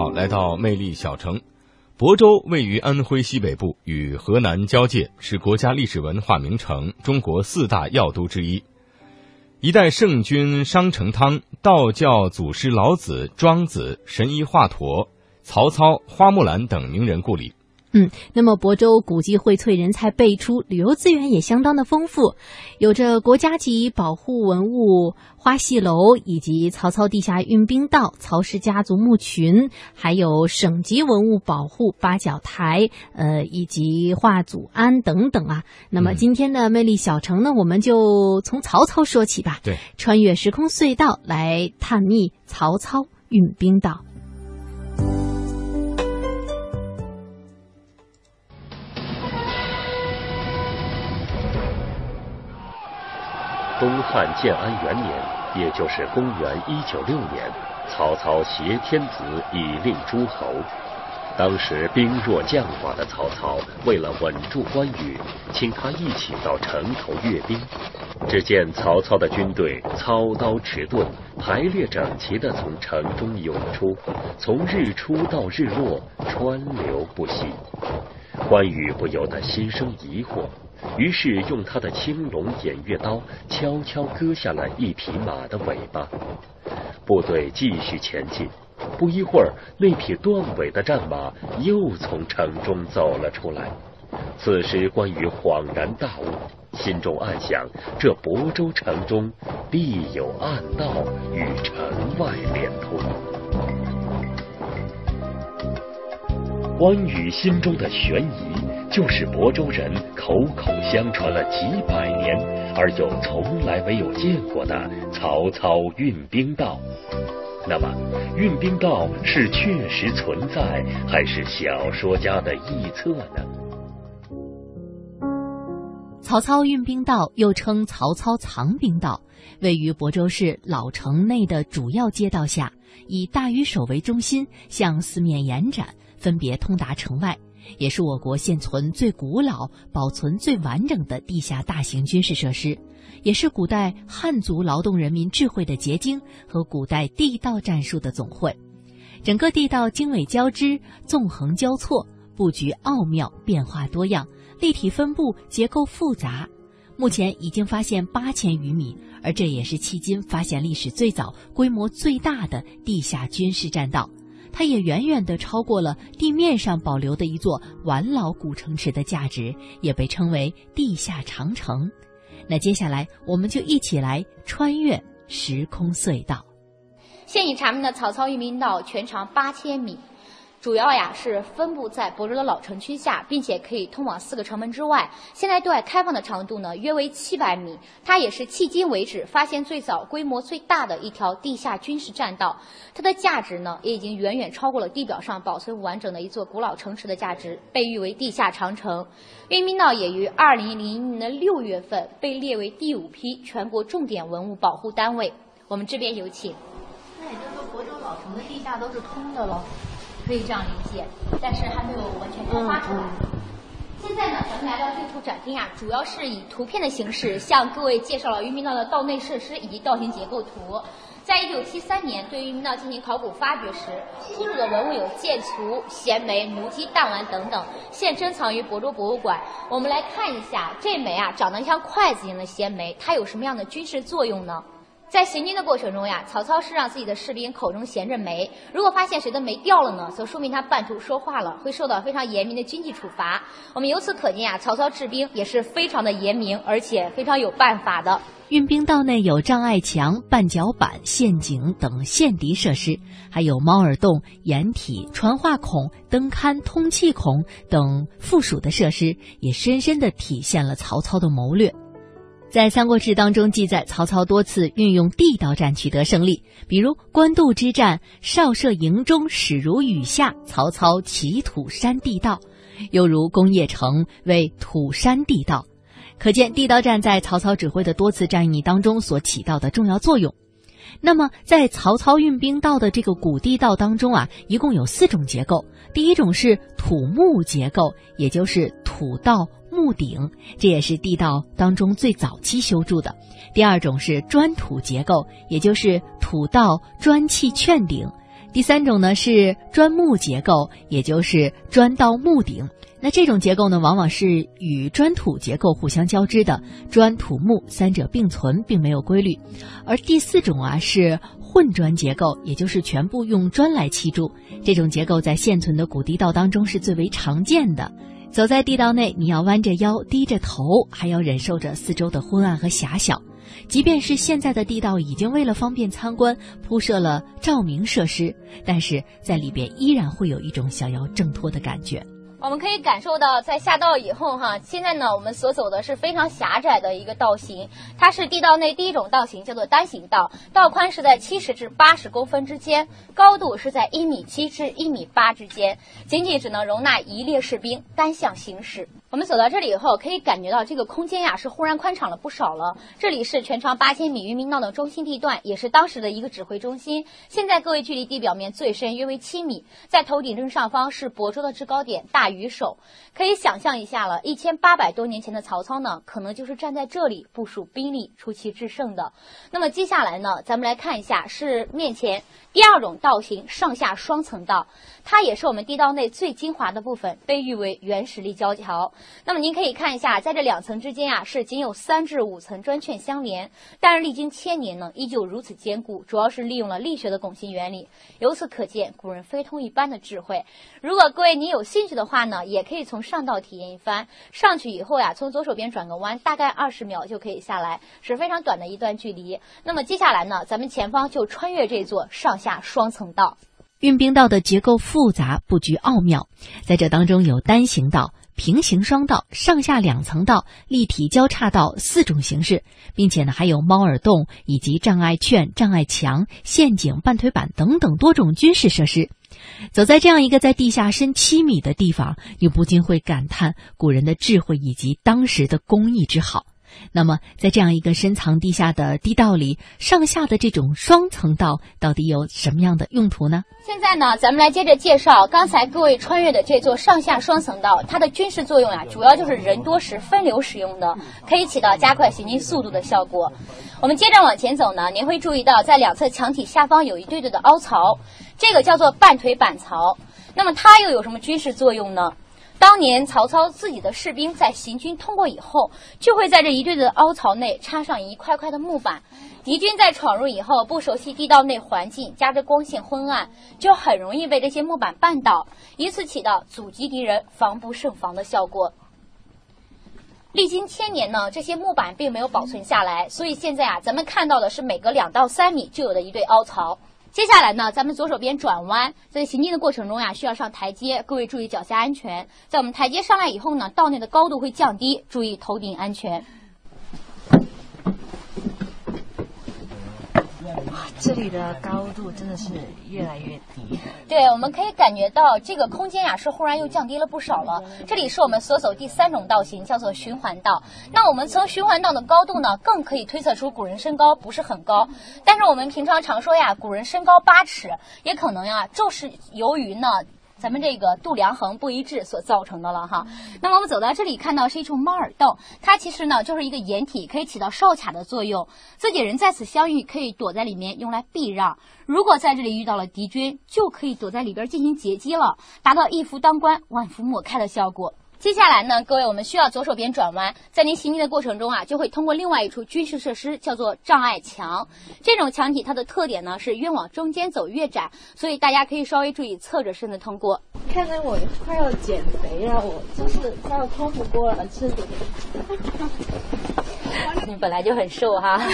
号来到魅力小城。亳州位于安徽西北部，与河南交界，是国家历史文化名城、中国四大要都之一。一代圣君商成汤、道教祖师老子、庄子、神医华佗、曹操、花木兰等名人故里。嗯，那么亳州古迹荟萃，人才辈出，旅游资源也相当的丰富，有着国家级保护文物花戏楼，以及曹操地下运兵道、曹氏家族墓群，还有省级文物保护八角台，呃，以及华祖庵等等啊。那么今天的魅力小城呢，我们就从曹操说起吧。对，穿越时空隧道来探秘曹操运兵道。东汉建安元年，也就是公元一九六年，曹操挟天子以令诸侯。当时兵弱将寡的曹操，为了稳住关羽，请他一起到城头阅兵。只见曹操的军队操刀持盾，排列整齐地从城中涌出，从日出到日落，川流不息。关羽不由得心生疑惑。于是用他的青龙偃月刀悄悄割下了一匹马的尾巴。部队继续前进，不一会儿，那匹断尾的战马又从城中走了出来。此时关羽恍然大悟，心中暗想：这亳州城中必有暗道与城外连通。关羽心中的悬疑。就是亳州人口口相传了几百年，而又从来没有见过的曹操运兵道。那么，运兵道是确实存在，还是小说家的臆测呢？曹操运兵道又称曹操藏兵道，位于亳州市老城内的主要街道下，以大庾守为中心，向四面延展，分别通达城外。也是我国现存最古老、保存最完整的地下大型军事设施，也是古代汉族劳动人民智慧的结晶和古代地道战术的总汇。整个地道经纬交织、纵横交错，布局奥妙、变化多样、立体分布、结构复杂。目前已经发现八千余米，而这也是迄今发现历史最早、规模最大的地下军事栈道。它也远远地超过了地面上保留的一座完老古城池的价值，也被称为地下长城。那接下来，我们就一起来穿越时空隧道。现已查明的曹操运兵道全长八千米。主要呀是分布在亳州的老城区下，并且可以通往四个城门之外。现在对外开放的长度呢约为七百米，它也是迄今为止发现最早、规模最大的一条地下军事栈道。它的价值呢也已经远远超过了地表上保存完整的一座古老城池的价值，被誉为地下长城。运兵道也于二零零一年的六月份被列为第五批全国重点文物保护单位。我们这边有请。那也就是说，亳州老城的地下都是通的了。可以这样理解，但是还没有完全开发出来。现在呢，咱们来到这幅展厅啊，主要是以图片的形式向各位介绍了渔民道的道内设施以及道型结构图。在一九七三年对渔民道进行考古发掘时，出土的文物有剑簇、衔枚、弩机、弹丸等等，现珍藏于亳州博物馆。我们来看一下这枚啊，长得像筷子一样的衔枚，它有什么样的军事作用呢？在行军的过程中呀，曹操是让自己的士兵口中衔着煤，如果发现谁的煤掉了呢，则说明他半途说话了，会受到非常严明的军纪处罚。我们由此可见啊，曹操治兵也是非常的严明，而且非常有办法的。运兵道内有障碍墙、绊脚板、陷阱等陷敌设施，还有猫耳洞、掩体、传话孔、灯龛、通气孔等附属的设施，也深深地体现了曹操的谋略。在《三国志》当中记载，曹操多次运用地道战取得胜利，比如官渡之战，少社营中始如雨下，曹操起土山地道；又如攻邺城为土山地道，可见地道战在曹操指挥的多次战役当中所起到的重要作用。那么，在曹操运兵道的这个古地道当中啊，一共有四种结构。第一种是土木结构，也就是土道。木顶，这也是地道当中最早期修筑的。第二种是砖土结构，也就是土道砖砌券顶。第三种呢是砖木结构，也就是砖到木顶。那这种结构呢，往往是与砖土结构互相交织的，砖土木三者并存，并没有规律。而第四种啊是混砖结构，也就是全部用砖来砌筑。这种结构在现存的古地道当中是最为常见的。走在地道内，你要弯着腰、低着头，还要忍受着四周的昏暗和狭小。即便是现在的地道已经为了方便参观铺设了照明设施，但是在里边依然会有一种想要挣脱的感觉。我们可以感受到，在下道以后，哈，现在呢，我们所走的是非常狭窄的一个道型，它是地道内第一种道型，叫做单行道，道宽是在七十至八十公分之间，高度是在一米七至一米八之间，仅仅只能容纳一列士兵单向行驶。我们走到这里以后，可以感觉到这个空间呀是忽然宽敞了不少了。这里是全长八千米渔民道的中心地段，也是当时的一个指挥中心。现在各位距离地表面最深约为七米，在头顶正上方是亳州的制高点大于手。可以想象一下了，一千八百多年前的曹操呢，可能就是站在这里部署兵力、出奇制胜的。那么接下来呢，咱们来看一下是面前。第二种道型上下双层道，它也是我们地道内最精华的部分，被誉为原始立交桥。那么您可以看一下，在这两层之间啊，是仅有三至五层砖券相连，但是历经千年呢，依旧如此坚固，主要是利用了力学的拱形原理。由此可见，古人非通一般的智慧。如果各位你有兴趣的话呢，也可以从上道体验一番。上去以后呀，从左手边转个弯，大概二十秒就可以下来，是非常短的一段距离。那么接下来呢，咱们前方就穿越这座上。下双层道，运兵道的结构复杂，布局奥妙。在这当中有单行道、平行双道、上下两层道、立体交叉道四种形式，并且呢还有猫耳洞以及障碍圈、障碍墙、陷阱、半推板等等多种军事设施。走在这样一个在地下深七米的地方，你不禁会感叹古人的智慧以及当时的工艺之好。那么，在这样一个深藏地下的地道里，上下的这种双层道到底有什么样的用途呢？现在呢，咱们来接着介绍刚才各位穿越的这座上下双层道，它的军事作用啊，主要就是人多时分流使用的，可以起到加快行进速度的效果。我们接着往前走呢，您会注意到在两侧墙体下方有一对对的凹槽，这个叫做半腿板槽。那么它又有什么军事作用呢？当年曹操自己的士兵在行军通过以后，就会在这一队的凹槽内插上一块块的木板。敌军在闯入以后，不熟悉地道内环境，加之光线昏暗，就很容易被这些木板绊倒，以此起到阻击敌人、防不胜防的效果。历经千年呢，这些木板并没有保存下来，所以现在啊，咱们看到的是每隔两到三米就有的一对凹槽。接下来呢，咱们左手边转弯，在行进的过程中呀，需要上台阶，各位注意脚下安全。在我们台阶上来以后呢，道内的高度会降低，注意头顶安全。这里的高度真的是越来越低。对，我们可以感觉到这个空间呀是忽然又降低了不少了。这里是我们所走第三种道型，叫做循环道。那我们从循环道的高度呢，更可以推测出古人身高不是很高。但是我们平常常说呀，古人身高八尺，也可能呀，就是由于呢。咱们这个度量衡不一致所造成的了哈。那么我们走到这里，看到是一处猫耳洞，它其实呢就是一个掩体，可以起到哨卡的作用。自己人在此相遇，可以躲在里面用来避让。如果在这里遇到了敌军，就可以躲在里边进行截击了，达到一夫当关，万夫莫开的效果。接下来呢，各位，我们需要左手边转弯，在您行进的过程中啊，就会通过另外一处军事设施，叫做障碍墙。这种墙体它的特点呢是越往中间走越窄，所以大家可以稍微注意侧着身子通过。看来我快要减肥了，我真是快要通不过了，这里。你本来就很瘦哈。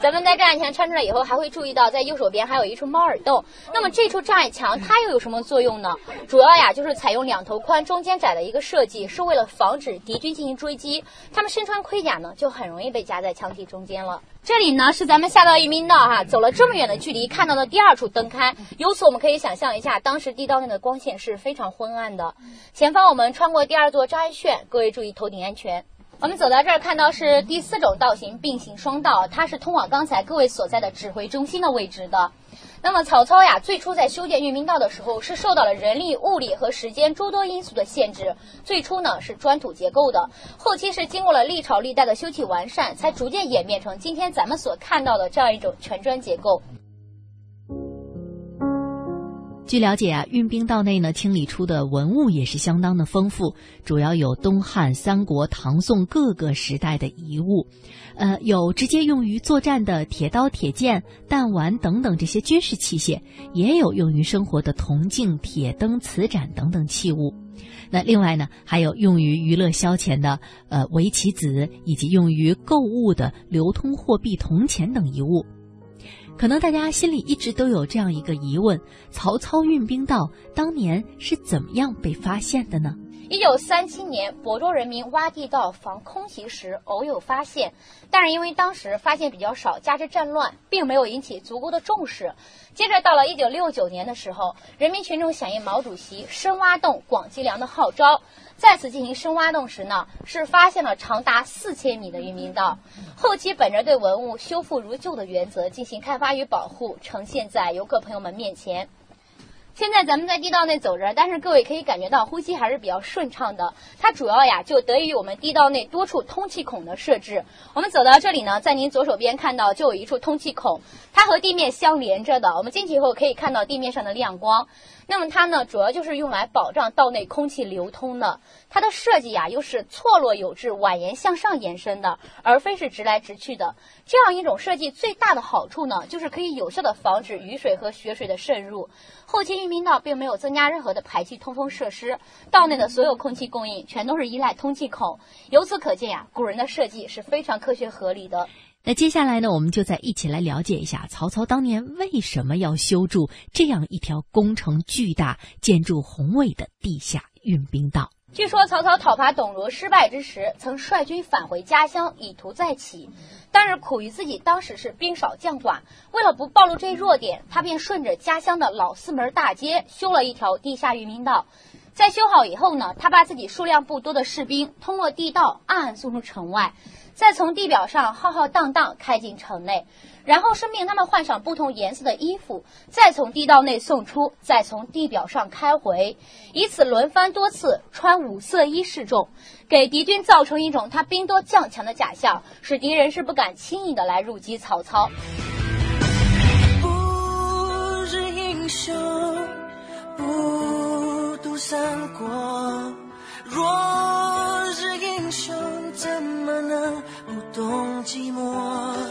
咱们在障碍墙穿出来以后，还会注意到在右手边还有一处猫耳洞。那么这处障碍墙它又有什么作用呢？主要呀就是采用两头宽、中间窄的一个设计，是为了防止敌军进行追击。他们身穿盔甲呢，就很容易被夹在墙体中间了。这里呢是咱们下到一民道哈，走了这么远的距离看到的第二处灯龛。由此我们可以想象一下，当时地道内的光线是非常昏暗的。前方我们穿过第二座障碍线，各位注意头顶安全。我们走到这儿，看到是第四种道型并行双道，它是通往刚才各位所在的指挥中心的位置的。那么曹操呀，最初在修建运兵道的时候，是受到了人力、物力和时间诸多因素的限制。最初呢是砖土结构的，后期是经过了历朝历代的修葺完善，才逐渐演变成今天咱们所看到的这样一种全砖结构。据了解啊，运兵道内呢清理出的文物也是相当的丰富，主要有东汉、三国、唐宋各个时代的遗物，呃，有直接用于作战的铁刀、铁剑、弹丸等等这些军事器械，也有用于生活的铜镜、铁灯、瓷盏等等器物。那另外呢，还有用于娱乐消遣的呃围棋子，以及用于购物的流通货币铜钱等遗物。可能大家心里一直都有这样一个疑问：曹操运兵道当年是怎么样被发现的呢？一九三七年，亳州人民挖地道防空袭时，偶有发现，但是因为当时发现比较少，加之战乱，并没有引起足够的重视。接着到了一九六九年的时候，人民群众响应毛主席深挖洞、广积粮的号召，再次进行深挖洞时呢，是发现了长达四千米的运兵道。后期本着对文物修复如旧的原则进行开发与保护，呈现在游客朋友们面前。现在咱们在地道内走着，但是各位可以感觉到呼吸还是比较顺畅的。它主要呀就得益于我们地道内多处通气孔的设置。我们走到这里呢，在您左手边看到就有一处通气孔，它和地面相连着的。我们进去以后可以看到地面上的亮光。那么它呢，主要就是用来保障道内空气流通的。它的设计呀，又是错落有致、蜿蜒向上延伸的，而非是直来直去的。这样一种设计最大的好处呢，就是可以有效的防止雨水和雪水的渗入。后期运兵道并没有增加任何的排气通风设施，道内的所有空气供应全都是依赖通气孔。由此可见呀，古人的设计是非常科学合理的。那接下来呢，我们就再一起来了解一下曹操当年为什么要修筑这样一条工程巨大、建筑宏伟的地下运兵道。据说曹操讨伐董卓失败之时，曾率军返回家乡，以图再起。但是苦于自己当时是兵少将寡，为了不暴露这一弱点，他便顺着家乡的老四门大街修了一条地下运兵道。在修好以后呢，他把自己数量不多的士兵通过地道暗暗送出城外。再从地表上浩浩荡荡开进城内然后是命他们换上不同颜色的衣服再从地道内送出再从地表上开回。以此轮番多次穿五色衣示众给敌军造成一种他兵多将强的假象使敌人是不敢轻易的来入侵曹操。不是英雄不读三国若是英雄怎么不懂寂寞。